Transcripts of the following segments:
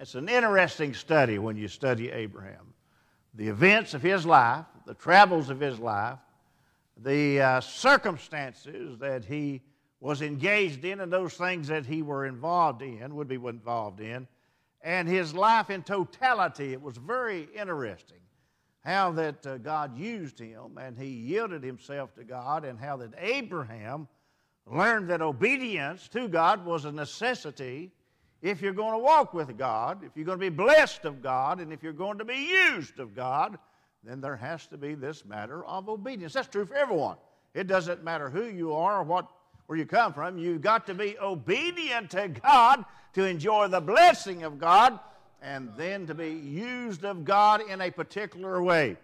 It's an interesting study when you study Abraham. The events of his life, the travels of his life, the uh, circumstances that he was engaged in, and those things that he were involved in, would be involved in, and his life in totality. It was very interesting how that uh, God used him and he yielded himself to God, and how that Abraham learned that obedience to God was a necessity if you're going to walk with God, if you're going to be blessed of God, and if you're going to be used of God, then there has to be this matter of obedience. That's true for everyone. It doesn't matter who you are or what, where you come from. You've got to be obedient to God to enjoy the blessing of God and then to be used of God in a particular way.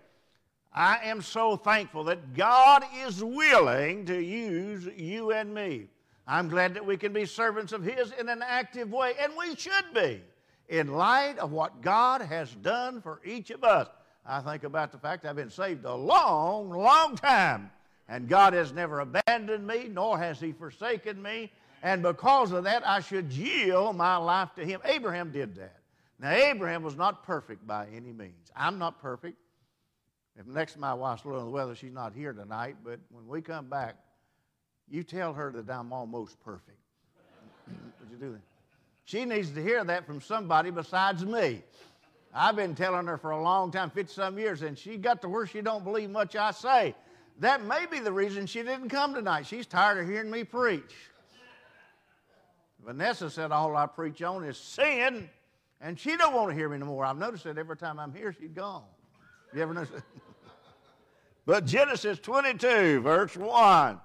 I am so thankful that God is willing to use you and me. I'm glad that we can be servants of His in an active way, and we should be, in light of what God has done for each of us. I think about the fact I've been saved a long, long time, and God has never abandoned me, nor has He forsaken me, and because of that, I should yield my life to Him. Abraham did that. Now, Abraham was not perfect by any means. I'm not perfect. If next my wife's little the weather, she's not here tonight, but when we come back, you tell her that I'm almost perfect. Would you do that? She needs to hear that from somebody besides me. I've been telling her for a long time, 50 some years, and she got to where she don't believe much I say. That may be the reason she didn't come tonight. She's tired of hearing me preach. Vanessa said all I preach on is sin, and she don't want to hear me no more. I've noticed that every time I'm here, she's gone. You ever notice that? but Genesis 22, verse 1.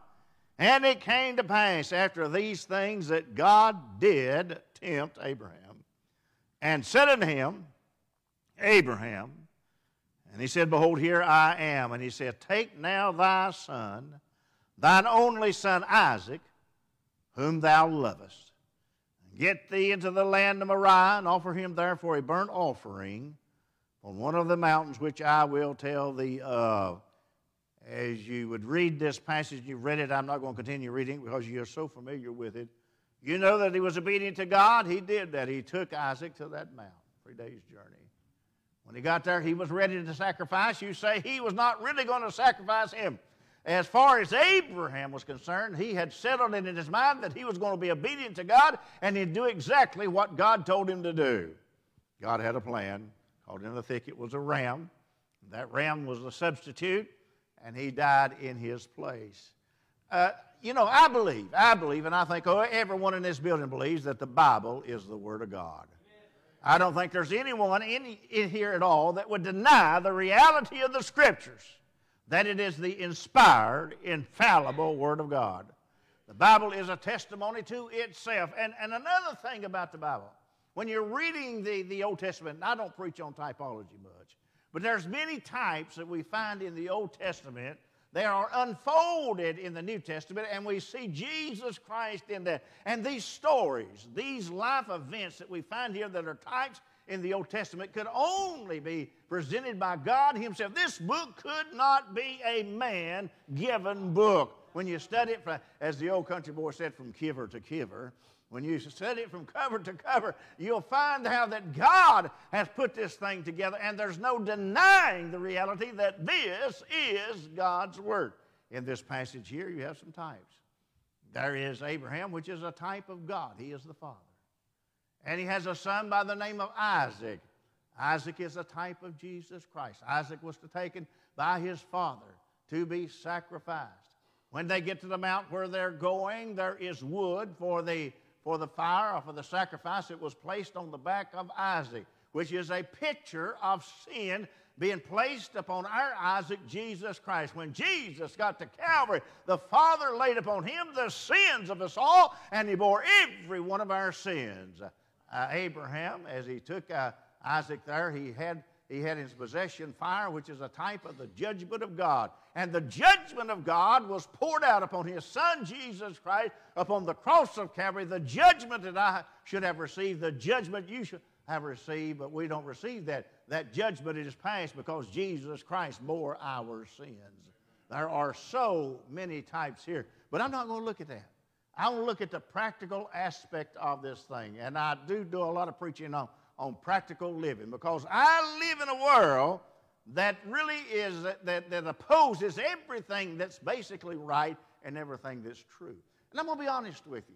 And it came to pass after these things that God did tempt Abraham and said unto him, Abraham, and he said, Behold, here I am. And he said, Take now thy son, thine only son Isaac, whom thou lovest, and get thee into the land of Moriah, and offer him there for a burnt offering on one of the mountains which I will tell thee of as you would read this passage, you've read it, I'm not going to continue reading because you're so familiar with it. You know that he was obedient to God. He did that. He took Isaac to that mount, three days' journey. When he got there, he was ready to sacrifice. You say he was not really going to sacrifice him. As far as Abraham was concerned, he had settled it in his mind that he was going to be obedient to God and he'd do exactly what God told him to do. God had a plan. Called in the thicket was a ram. That ram was the substitute and he died in his place. Uh, you know, I believe, I believe, and I think oh, everyone in this building believes that the Bible is the Word of God. I don't think there's anyone in, in here at all that would deny the reality of the Scriptures, that it is the inspired, infallible Word of God. The Bible is a testimony to itself. And, and another thing about the Bible, when you're reading the, the Old Testament, I don't preach on typology much, but there's many types that we find in the Old Testament. They are unfolded in the New Testament, and we see Jesus Christ in that. And these stories, these life events that we find here that are types in the Old Testament, could only be presented by God Himself. This book could not be a man given book. When you study it, from, as the old country boy said, from kiver to kiver, when you study it from cover to cover, you'll find how that God has put this thing together, and there's no denying the reality that this is God's Word. In this passage here, you have some types. There is Abraham, which is a type of God, he is the Father. And he has a son by the name of Isaac. Isaac is a type of Jesus Christ. Isaac was taken by his father to be sacrificed. When they get to the mount where they're going, there is wood for the for the fire or for the sacrifice, it was placed on the back of Isaac, which is a picture of sin being placed upon our Isaac, Jesus Christ. When Jesus got to Calvary, the Father laid upon him the sins of us all, and he bore every one of our sins. Uh, Abraham, as he took uh, Isaac there, he had, he had in his possession fire, which is a type of the judgment of God. And the judgment of God was poured out upon his son Jesus Christ upon the cross of Calvary. The judgment that I should have received, the judgment you should have received, but we don't receive that. That judgment is passed because Jesus Christ bore our sins. There are so many types here, but I'm not going to look at that. I want to look at the practical aspect of this thing. And I do do a lot of preaching on, on practical living because I live in a world that really is, that, that opposes everything that's basically right and everything that's true. And I'm going to be honest with you.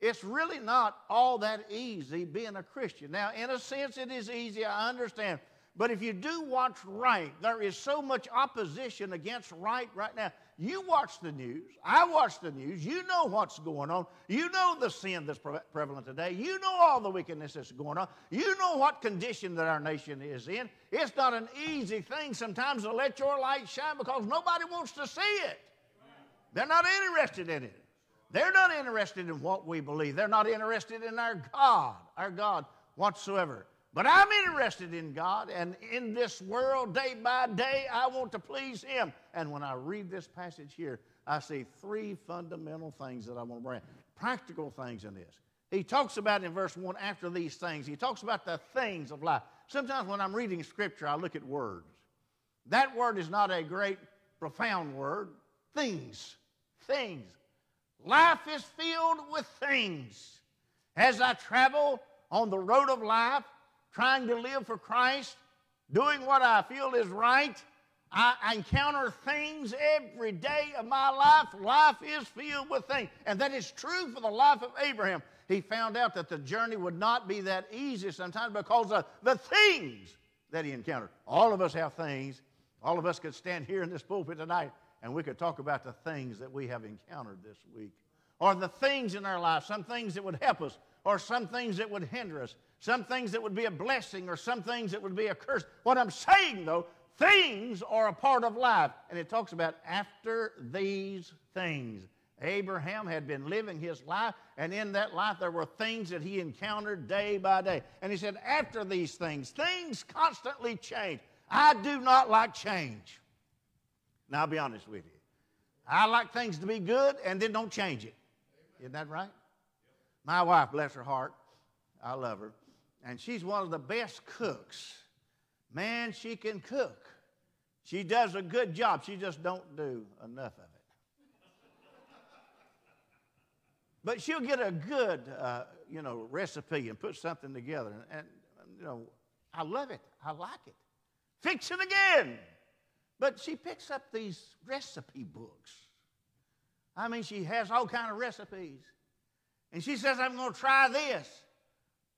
It's really not all that easy being a Christian. Now, in a sense, it is easy, I understand. But if you do what's right, there is so much opposition against right right now. You watch the news. I watch the news. You know what's going on. You know the sin that's pre- prevalent today. You know all the wickedness that's going on. You know what condition that our nation is in. It's not an easy thing sometimes to let your light shine because nobody wants to see it. They're not interested in it. They're not interested in what we believe. They're not interested in our God, our God whatsoever. But I'm interested in God, and in this world, day by day, I want to please Him. And when I read this passage here, I see three fundamental things that I want to bring, practical things in this. He talks about in verse 1 after these things, he talks about the things of life. Sometimes when I'm reading Scripture, I look at words. That word is not a great, profound word. Things. Things. Life is filled with things. As I travel on the road of life, trying to live for Christ, doing what I feel is right. I, encounter things every day of my life. Life is filled with things. And that is true for the life of Abraham. He found out that the journey would not be that easy sometimes because of the things that he encountered. All of us have things. All of us could stand here in this pulpit tonight and we could talk about the things that we have encountered this week. Or the things in our life, some things that would help us, or some things that would hinder us, some things that would be a blessing, or some things that would be a curse. What I'm saying, though, things are a part of life. And it talks about after these things. Abraham had been living his life, and in that life there were things that he encountered day by day. And he said, After these things, things constantly change. I do not like change. Now, I'll be honest with you. I like things to be good and then don't change it. Isn't that right? My wife, bless her heart, I love her, and she's one of the best cooks. Man, she can cook. She does a good job. She just don't do enough of it. But she'll get a good, uh, you know, recipe and put something together, and, you know, I love it. I like it. Fix it again. But she picks up these recipe books. I mean, she has all kind of recipes. And she says, I'm going to try this.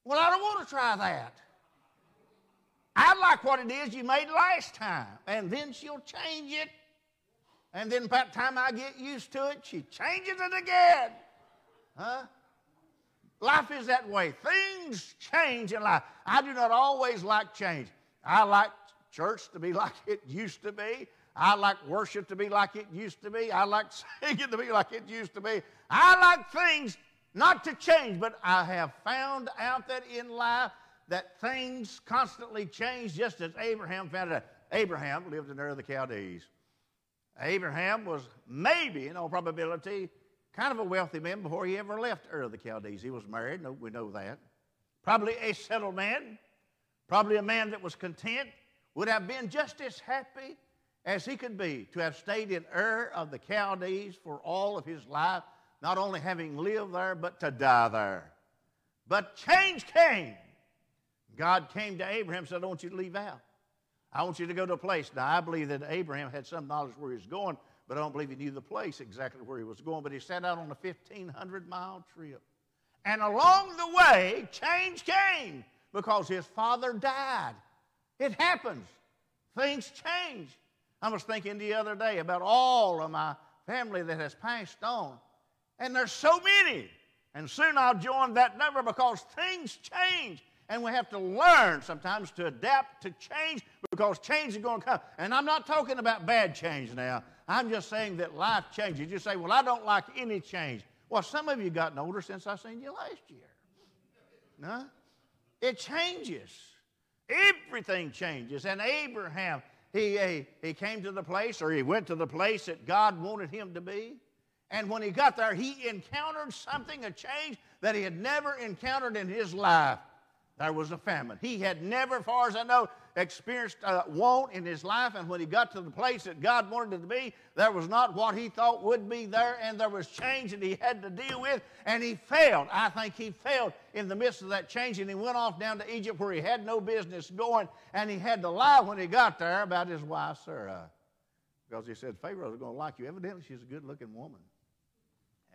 Well, I don't want to try that. I like what it is you made last time. And then she'll change it. And then by the time I get used to it, she changes it again. Huh? Life is that way. Things change in life. I do not always like change. I like church to be like it used to be. I like worship to be like it used to be. I like singing to be like it used to be. I like things not to change, but I have found out that in life that things constantly change just as Abraham found out. Abraham lived in Ur of the Chaldees. Abraham was maybe, in all probability, kind of a wealthy man before he ever left Ur of the Chaldees. He was married, no, we know that. Probably a settled man, probably a man that was content, would have been just as happy as he could be to have stayed in Ur of the Chaldees for all of his life, not only having lived there, but to die there. But change came. God came to Abraham and said, I want you to leave out. I want you to go to a place. Now, I believe that Abraham had some knowledge where he was going, but I don't believe he knew the place exactly where he was going. But he set out on a 1,500 mile trip. And along the way, change came because his father died. It happens. Things change. I was thinking the other day about all of my family that has passed on. And there's so many. And soon I'll join that number because things change. And we have to learn sometimes to adapt to change because change is going to come. And I'm not talking about bad change now. I'm just saying that life changes. You say, well, I don't like any change. Well, some of you gotten older since I seen you last year. No? It changes. Everything changes. And Abraham, he, he, he came to the place or he went to the place that God wanted him to be. And when he got there, he encountered something, a change that he had never encountered in his life. There was a famine. He had never, far as I know, experienced a want in his life. And when he got to the place that God wanted it to be, there was not what he thought would be there, and there was change that he had to deal with. And he failed. I think he failed in the midst of that change. And he went off down to Egypt where he had no business going. And he had to lie when he got there about his wife, Sarah. Because he said, Pharaoh's going to like you. Evidently, she's a good looking woman.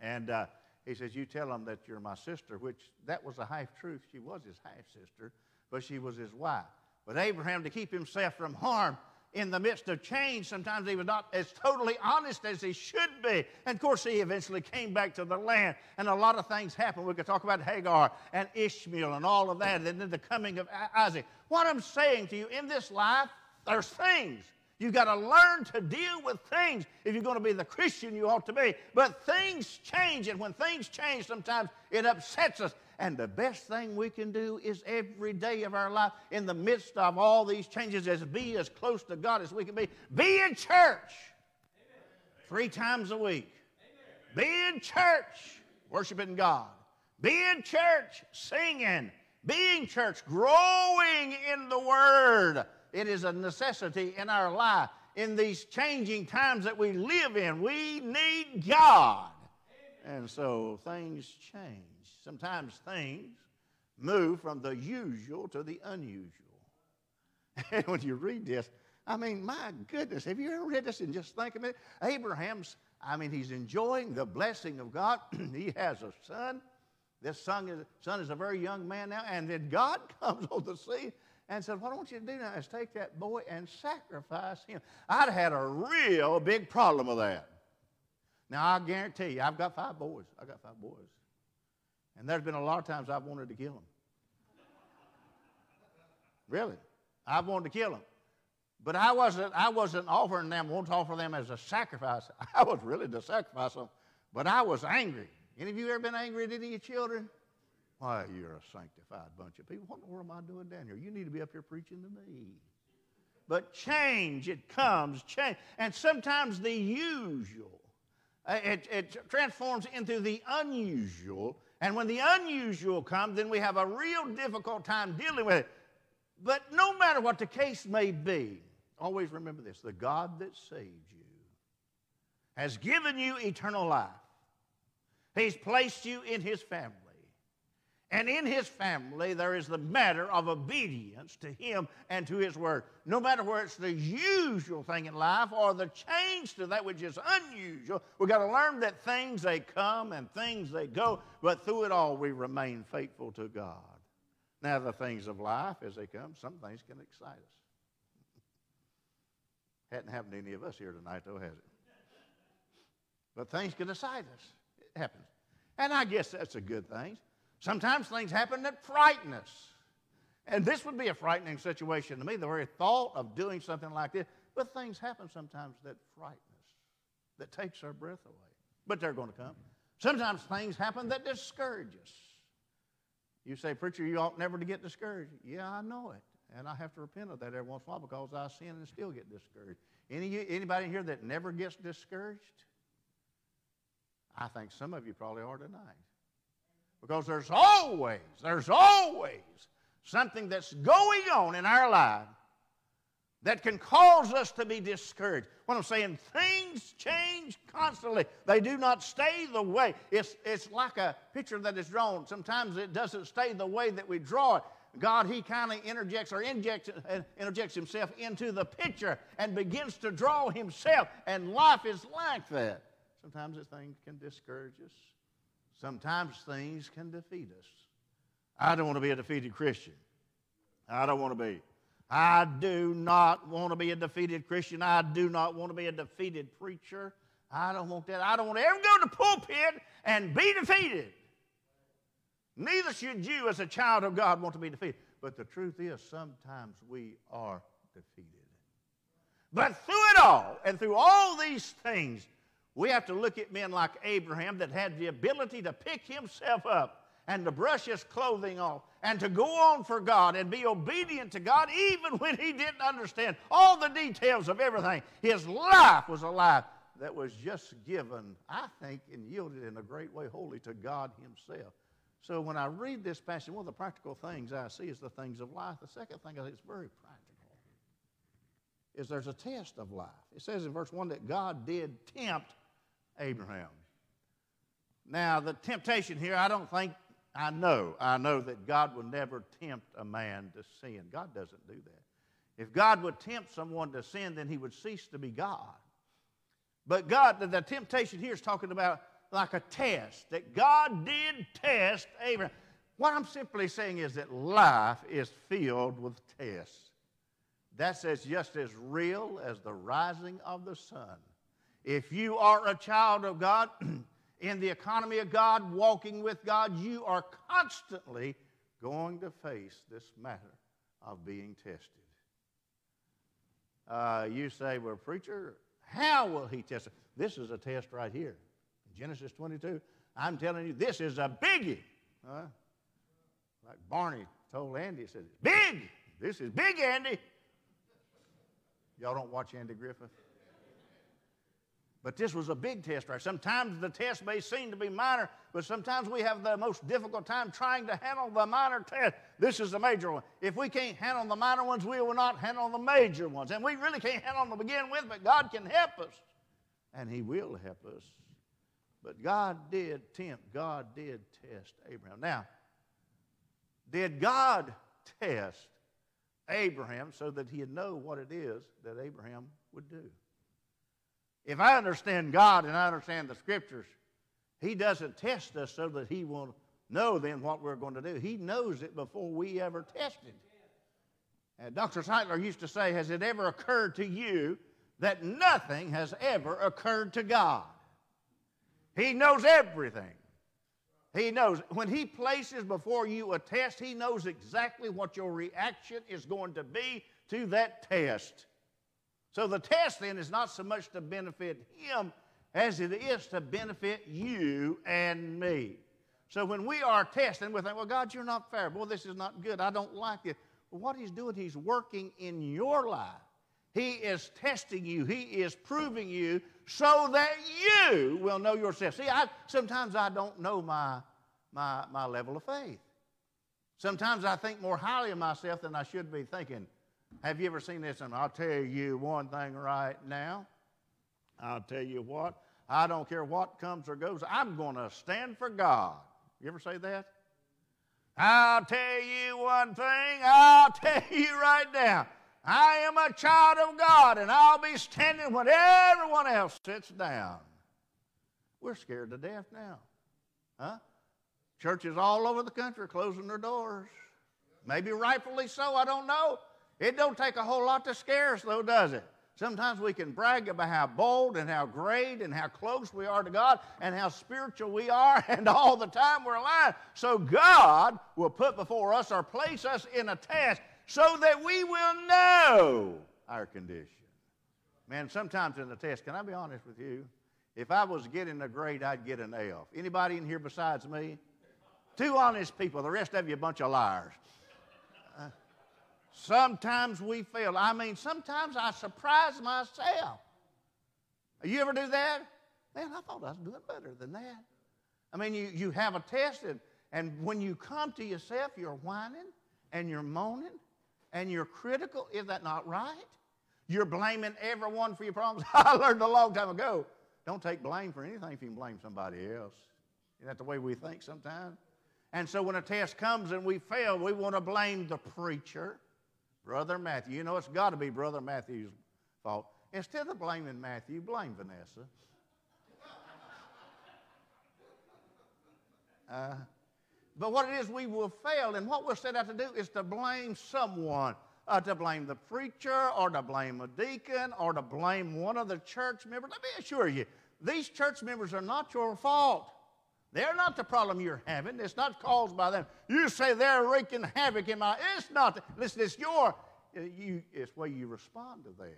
And uh, he says, You tell him that you're my sister, which that was a half truth. She was his half sister, but she was his wife. But Abraham, to keep himself from harm in the midst of change, sometimes he was not as totally honest as he should be. And of course, he eventually came back to the land, and a lot of things happened. We could talk about Hagar and Ishmael and all of that, and then the coming of Isaac. What I'm saying to you in this life, there's things You've got to learn to deal with things if you're going to be the Christian you ought to be. But things change, and when things change, sometimes it upsets us. And the best thing we can do is every day of our life, in the midst of all these changes, is be as close to God as we can be. Be in church Amen. three times a week. Amen. Be in church worshiping God. Be in church singing. Be in church growing in the Word it is a necessity in our life. In these changing times that we live in, we need God. And so things change. Sometimes things move from the usual to the unusual. And when you read this, I mean, my goodness, have you ever read this and just think of it? Abraham's, I mean, he's enjoying the blessing of God. he has a son. This son is, son is a very young man now, and then God comes on the scene and said, What I want you to do now is take that boy and sacrifice him. I'd had a real big problem with that. Now, I guarantee you, I've got five boys. I've got five boys. And there's been a lot of times I've wanted to kill them. really. I've wanted to kill them. But I wasn't, I wasn't offering them, won't offer them as a sacrifice. I was really to sacrifice them, but I was angry. Any of you ever been angry at any of your children? Why, you're a sanctified bunch of people. What in the world am I doing down here? You need to be up here preaching to me. But change, it comes, change. And sometimes the usual, uh, it, it transforms into the unusual. And when the unusual comes, then we have a real difficult time dealing with it. But no matter what the case may be, always remember this the God that saved you has given you eternal life, He's placed you in His family. And in his family, there is the matter of obedience to him and to his word. No matter where it's the usual thing in life or the change to that which is unusual, we've got to learn that things they come and things they go, but through it all, we remain faithful to God. Now, the things of life as they come, some things can excite us. Hadn't happened to any of us here tonight, though, has it? But things can excite us. It happens. And I guess that's a good thing. Sometimes things happen that frighten us. And this would be a frightening situation to me, the very thought of doing something like this. But things happen sometimes that frighten us, that takes our breath away. But they're going to come. Sometimes things happen that discourage us. You say, Preacher, you ought never to get discouraged. Yeah, I know it. And I have to repent of that every once in a while because I sin and still get discouraged. Any, anybody here that never gets discouraged? I think some of you probably are tonight. Because there's always, there's always something that's going on in our life that can cause us to be discouraged. What I'm saying, things change constantly. They do not stay the way. It's, it's like a picture that is drawn. Sometimes it doesn't stay the way that we draw it. God, He kind of interjects or injects, uh, interjects Himself into the picture and begins to draw Himself. And life is like that. Sometimes this thing can discourage us. Sometimes things can defeat us. I don't want to be a defeated Christian. I don't want to be. I do not want to be a defeated Christian. I do not want to be a defeated preacher. I don't want that. I don't want to ever go to the pulpit and be defeated. Neither should you, as a child of God, want to be defeated. But the truth is, sometimes we are defeated. But through it all, and through all these things, we have to look at men like Abraham that had the ability to pick himself up and to brush his clothing off and to go on for God and be obedient to God even when he didn't understand all the details of everything. His life was a life that was just given, I think, and yielded in a great way wholly to God himself. So when I read this passage, one of the practical things I see is the things of life. The second thing I think is very practical is there's a test of life. It says in verse 1 that God did tempt Abraham. Now, the temptation here, I don't think, I know, I know that God will never tempt a man to sin. God doesn't do that. If God would tempt someone to sin, then he would cease to be God. But God, the, temptation here is talking about like a test, that God did test Abraham. What I'm simply saying is that life is filled with tests. That's as just as real as the rising of the sun. If you are a child of God, in the economy of God, walking with God, you are constantly going to face this matter of being tested. Uh, you say, well, preacher, how will he test it? This is a test right here. Genesis 22, I'm telling you, this is a biggie. Huh? Like Barney told Andy, he said, big. This is big, Andy. Y'all don't watch Andy Griffith? But this was a big test, right? Sometimes the test may seem to be minor, but sometimes we have the most difficult time trying to handle the minor test. This is the major one. If we can't handle the minor ones, we will not handle the major ones. And we really can't handle them to begin with, but God can help us. And He will help us. But God did tempt, God did test Abraham. Now, did God test Abraham so that he'd know what it is that Abraham would do? If I understand God and I understand the scriptures, He doesn't test us so that He will know then what we're going to do. He knows it before we ever test it. And uh, Dr. Sightler used to say, Has it ever occurred to you that nothing has ever occurred to God? He knows everything. He knows. When He places before you a test, He knows exactly what your reaction is going to be to that test. So the test then is not so much to benefit Him as it is to benefit you and me. So when we are testing, we think, well, God, you're not fair. Boy, this is not good. I don't like it. Well, what He's doing, He's working in your life. He is testing you. He is proving you so that you will know yourself. See, I, sometimes I don't know my, my, my level of faith. Sometimes I think more highly of myself than I should be thinking. Have you ever seen this? And I'll tell you one thing right now. I'll tell you what. I don't care what comes or goes. I'm going to stand for God. You ever say that? I'll tell you one thing. I'll tell you right now. I am a child of God, and I'll be standing when everyone else sits down. We're scared to death now. Huh? Churches all over the country closing their doors. Maybe rightfully so, I don't know. It don't take a whole lot to scare us, though, does it? Sometimes we can brag about how bold and how great and how close we are to God and how spiritual we are, and all the time we're lying. So God will put before us or place us in a task so that we will know our condition. Man, sometimes in the test, can I be honest with you? If I was getting a grade, I'd get an F. Anybody in here besides me? Two honest people. The rest of you a bunch of liars. Sometimes we fail. I mean, sometimes I surprise myself. You ever do that? Man, I thought I was doing better than that. I mean, you, you have a test, and, and when you come to yourself, you're whining and you're moaning and you're critical, is that not right? You're blaming everyone for your problems. I learned a long time ago don't take blame for anything if you can blame somebody else. Isn't that the way we think sometimes? And so when a test comes and we fail, we want to blame the preacher, Brother Matthew. You know, it's got to be Brother Matthew's fault. Instead of blaming Matthew, blame Vanessa. Uh, but what it is, we will fail. And what we're set out to do is to blame someone. Uh, to blame the preacher or to blame a deacon or to blame one of the church members. Let me assure you, these church members are not your fault. They're not the problem you're having. It's not caused by them. You say they're wreaking havoc in my. It's not. Listen, it's your. Uh, you, it's way you respond to them.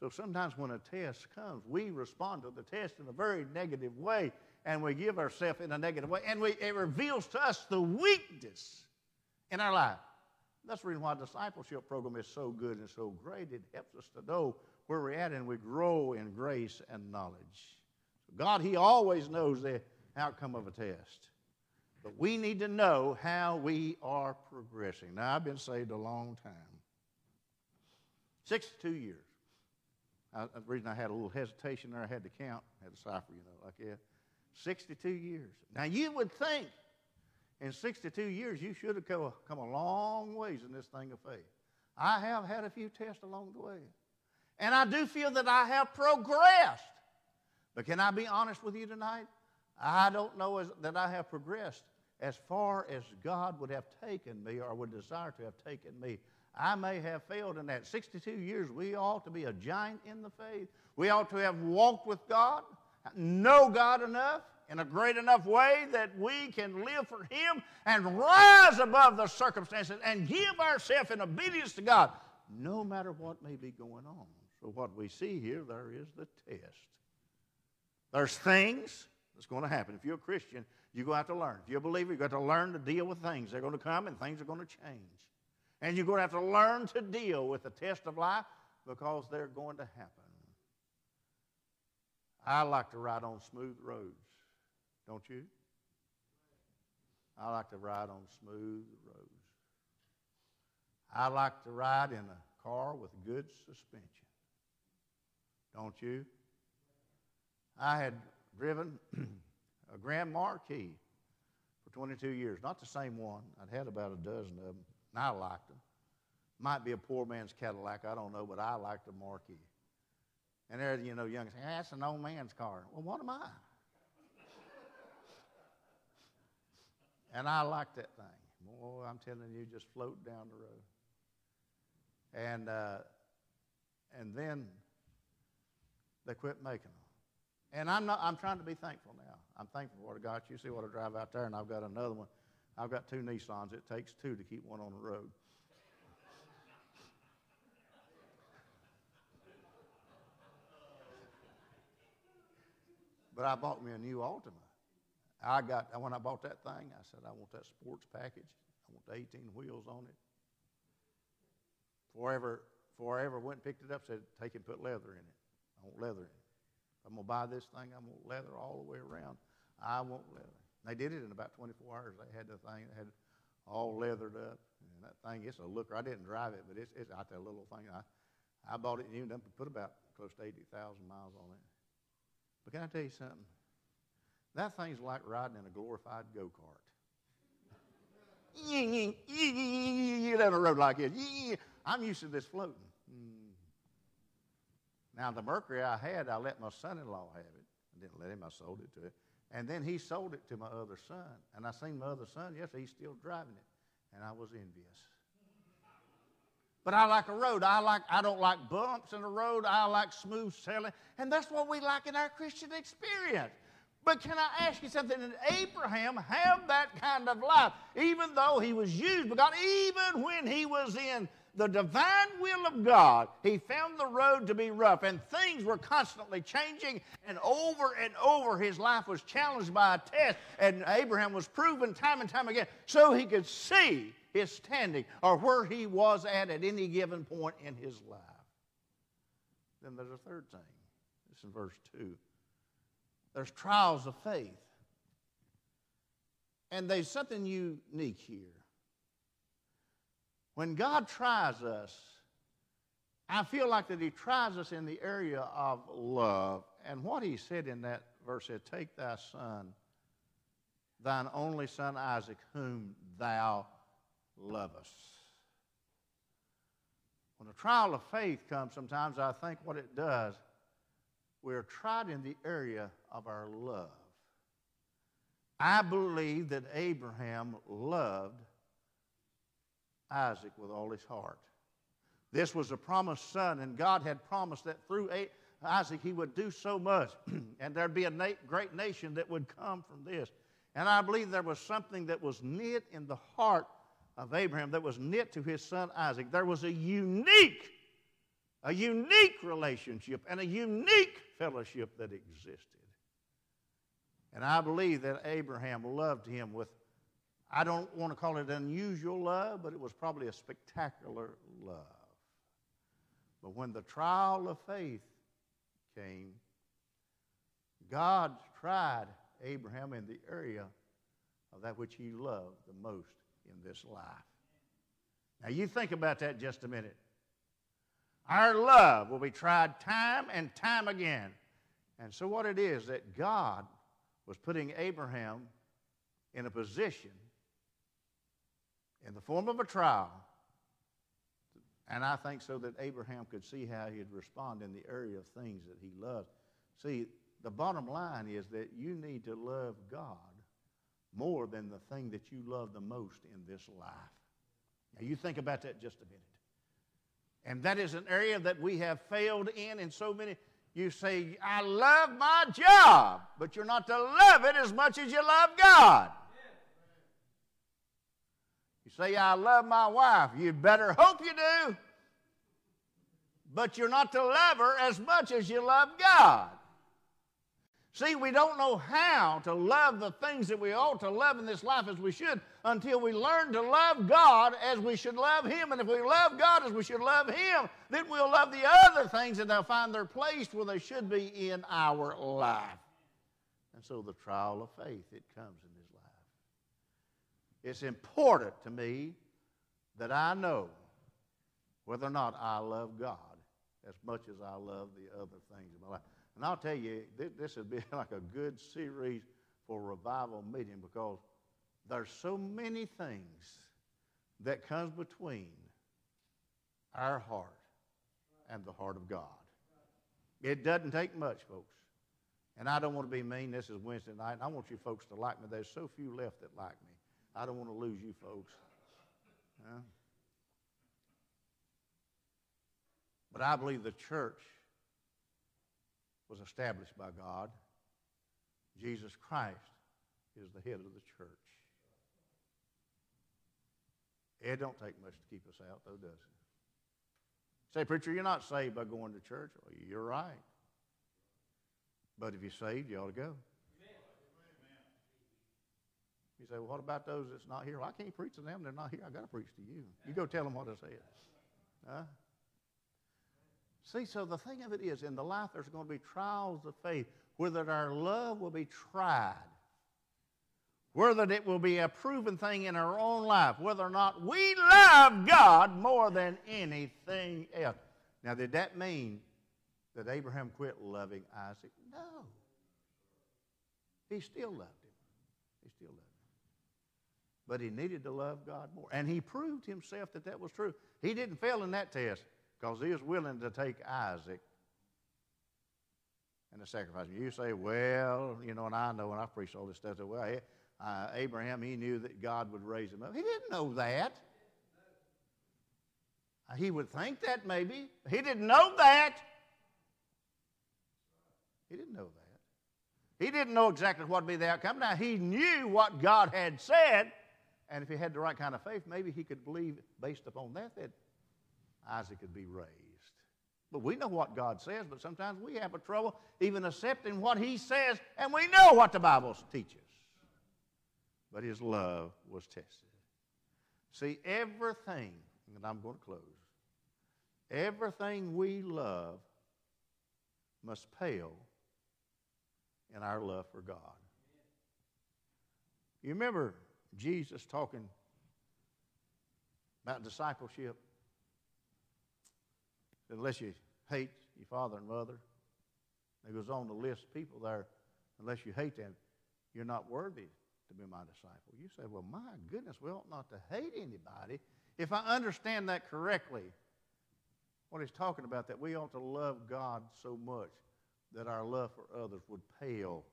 So sometimes when a test comes, we respond to the test in a very negative way and we give ourselves in a negative way, and we, it reveals to us the weakness in our life. That's the reason why discipleship program is so good and so great. It helps us to know where we're at and we grow in grace and knowledge. God, He always knows the outcome of a test. But we need to know how we are progressing. Now, I've been saved a long time 62 years. I, uh, the reason I had a little hesitation there, I had to count, I had to cipher, you know, like that. 62 years. Now, you would think in 62 years you should have come come a long ways in this thing of faith. I have had a few tests along the way. And I do feel that I have progressed. But can I be honest with you tonight? I don't know as, that I have progressed as far as God would have taken me or would desire to have taken me. I may have failed in that. 62 years, we ought to be a giant in the faith. We ought to have walked with God, know God enough in a great enough way that we can live for Him and rise above the circumstances and give ourselves in obedience to God, no matter what may be going on. So, what we see here, there is the test. There's things that's going to happen. If you're a Christian, you're going to have to learn. If you're a believer, you've got to learn to deal with things. They're going to come and things are going to change. And you're going to have to learn to deal with the test of life because they're going to happen. I like to ride on smooth roads, don't you? I like to ride on smooth roads. I like to ride in a car with good suspension. Don't you? I had driven a Grand Marquis for 22 years. Not the same one. I'd had about a dozen of them, and I liked them. Might be a poor man's Cadillac, I don't know, but I liked the Marquis. And there, you know, young, say, that's an old man's car. Well, what am I? and I liked that thing. Boy, I'm telling you, just float down the road. And, uh, and then they quit making them. And I'm, not, I'm trying to be thankful now. I'm thankful for what I got. You see what I drive out there, and I've got another one. I've got two Nissans. It takes two to keep one on the road. but I bought me a new Altima. I got when I bought that thing, I said I want that sports package. I want the 18 wheels on it. Forever, forever went and picked it up, said take and put leather in it. I want leather in it. I'm going to buy this thing. I'm going to leather all the way around. I want leather. They did it in about 24 hours. They had the thing that had all leathered up. And that thing, it's a looker. I didn't drive it, but it's, it's out a little thing. I, I bought it and even put about close to 80,000 miles on it. But can I tell you something? That thing's like riding in a glorified go kart. down the road like this. I'm used to this floating. Now, the Mercury I had, I let my son in law have it. I didn't let him, I sold it to him. And then he sold it to my other son. And I seen my other son, yes, he's still driving it. And I was envious. But I like a road. I like I don't like bumps in the road. I like smooth sailing. And that's what we like in our Christian experience. But can I ask you something? Did Abraham have that kind of life? Even though he was used by God, even when he was in the divine will of God, he found the road to be rough, and things were constantly changing, and over and over his life was challenged by a test, and Abraham was proven time and time again so he could see his standing or where he was at at any given point in his life. Then there's a third thing. It's in verse 2. There's trials of faith. And there's something unique here. When God tries us, I feel like that He tries us in the area of love. And what He said in that verse said, Take thy son, thine only son Isaac, whom thou lovest. When a trial of faith comes, sometimes I think what it does, we're tried in the area of our love. I believe that Abraham loved Isaac with all his heart. This was a promised son, and God had promised that through Isaac he would do so much, and there'd be a great nation that would come from this. And I believe there was something that was knit in the heart of Abraham that was knit to his son Isaac. There was a unique, a unique relationship and a unique fellowship that existed. And I believe that Abraham loved him with I don't want to call it unusual love, but it was probably a spectacular love. But when the trial of faith came, God tried Abraham in the area of that which he loved the most in this life. Now, you think about that just a minute. Our love will be tried time and time again. And so, what it is that God was putting Abraham in a position in the form of a trial. And I think so that Abraham could see how he'd respond in the area of things that he loved. See, the bottom line is that you need to love God more than the thing that you love the most in this life. Now, you think about that just a minute. And that is an area that we have failed in in so many. You say, I love my job, but you're not to love it as much as you love God. Say, I love my wife. You better hope you do. But you're not to love her as much as you love God. See, we don't know how to love the things that we ought to love in this life as we should until we learn to love God as we should love Him. And if we love God as we should love Him, then we'll love the other things and they'll find their place where they should be in our life. And so the trial of faith, it comes. It's important to me that I know whether or not I love God as much as I love the other things in my life. And I'll tell you, this would be like a good series for revival meeting because there's so many things that comes between our heart and the heart of God. It doesn't take much, folks. And I don't want to be mean. This is Wednesday night. I want you folks to like me. There's so few left that like me. I don't want to lose you folks. But I believe the church was established by God. Jesus Christ is the head of the church. It don't take much to keep us out, though, does it? Say, preacher, you're not saved by going to church. Well, you're right. But if you're saved, you ought to go. You say, well, what about those that's not here? Well, I can't preach to them. They're not here. I got to preach to you. You go tell them what I said. Huh? See, so the thing of it is, in the life, there's going to be trials of faith, whether our love will be tried, whether it will be a proven thing in our own life, whether or not we love God more than anything else. Now, did that mean that Abraham quit loving Isaac? No. He still loved him. But he needed to love God more. And he proved himself that that was true. He didn't fail in that test because he was willing to take Isaac and to sacrifice him. You say, well, you know, and I know, and I've preached all this stuff, that, well, uh, Abraham, he knew that God would raise him up. He didn't know that. He would think that maybe. He didn't know that. He didn't know that. He didn't know exactly what would be the outcome. Now, he knew what God had said, and if he had the right kind of faith, maybe he could believe based upon that that Isaac could be raised. But we know what God says, but sometimes we have a trouble even accepting what He says, and we know what the Bible teaches. But His love was tested. See, everything, and I'm going to close, everything we love must pale in our love for God. You remember Jesus talking about discipleship? unless you hate your father and mother. It goes on to list people there. Unless you hate them, you're not worthy to be my disciple. You say, well, my goodness, we ought not to hate anybody. If I understand that correctly, what he's talking about, that we ought to love God so much that our love for others would pale,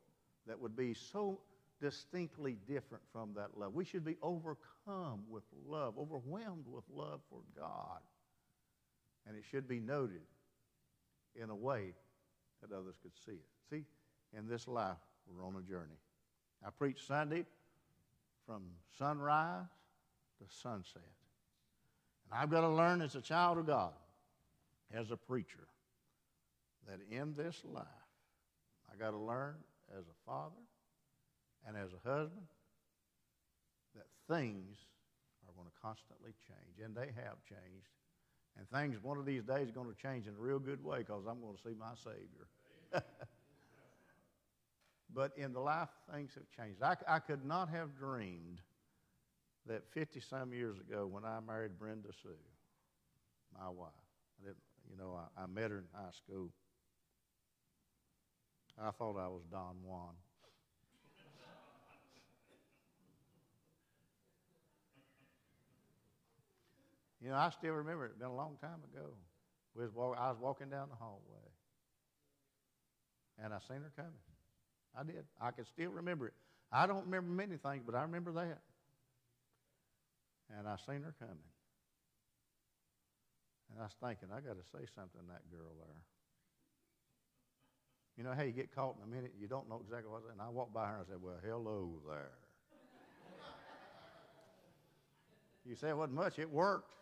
that would be so distinctly different from that love. We should be overcome with love, overwhelmed with love for God. And it should be noted in a way that others could see it. See, in this life, we're on a journey. I preach Sunday from sunrise to sunset. And I've got to learn as a child of God, as a preacher, that in this life, I got to learn as a father and as a husband that things are going to constantly change, and they have changed. And things one of these days are going to change in a real good way because I'm going to see my Savior. but in the life, things have changed. I, I could not have dreamed that 50 some years ago when I married Brenda Sue, my wife, I didn't, you know, I, I met her in high school. I thought I was Don Juan. You know, I still remember it. It's been a long time ago. We was walk, I was walking down the hallway, and I seen her coming. I did. I can still remember it. I don't remember many things, but I remember that. And I seen her coming. And I was thinking, I got to say something to that girl there. You know how you get caught in a minute, you don't know exactly what's And I walked by her and I said, Well, hello there. you say it wasn't much, it worked.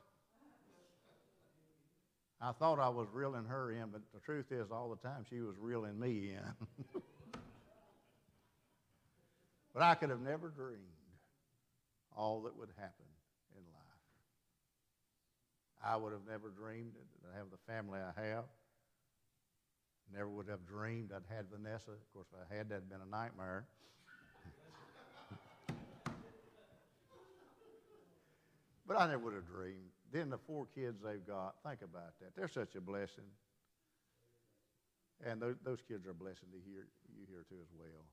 I thought I was reeling her in, but the truth is, all the time she was reeling me in. but I could have never dreamed all that would happen in life. I would have never dreamed to have the family I have. Never would have dreamed I'd had Vanessa. Of course, if I had, that'd been a nightmare. but I never would have dreamed then the four kids they've got, think about that. They're such a blessing. And those, those kids are a blessing to hear you here too as well.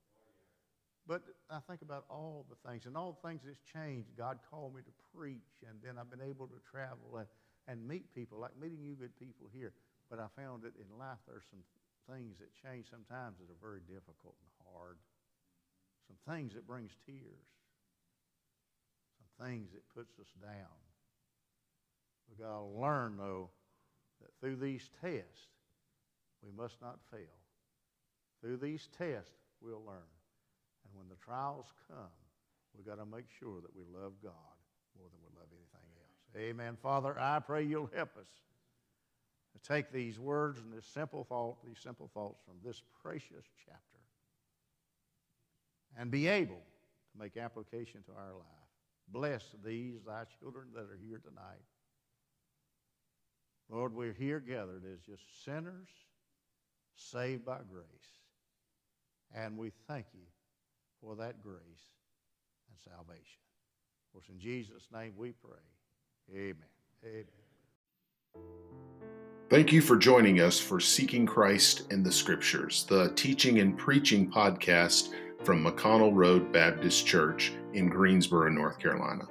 But I think about all the things and all the things that's changed. God called me to preach, and then I've been able to travel and, and meet people, like meeting you good people here. But I found that in life there's some things that change sometimes that are very difficult and hard. Some things that brings tears. Some things that puts us down. We've got to learn, though, that through these tests, we must not fail. Through these tests, we'll learn. And when the trials come, we've got to make sure that we love God more than we love anything else. Amen. Father, I pray you'll help us to take these words and this simple thought, these simple thoughts from this precious chapter, and be able to make application to our life. Bless these, thy children that are here tonight. Lord, we're here gathered as just sinners saved by grace. And we thank you for that grace and salvation. For in Jesus' name we pray. Amen. Amen. Thank you for joining us for Seeking Christ in the Scriptures, the teaching and preaching podcast from McConnell Road Baptist Church in Greensboro, North Carolina.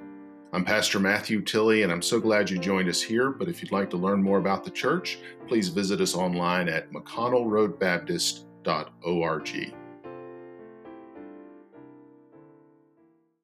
I'm Pastor Matthew Tilley, and I'm so glad you joined us here. But if you'd like to learn more about the church, please visit us online at mcconnellroadbaptist.org.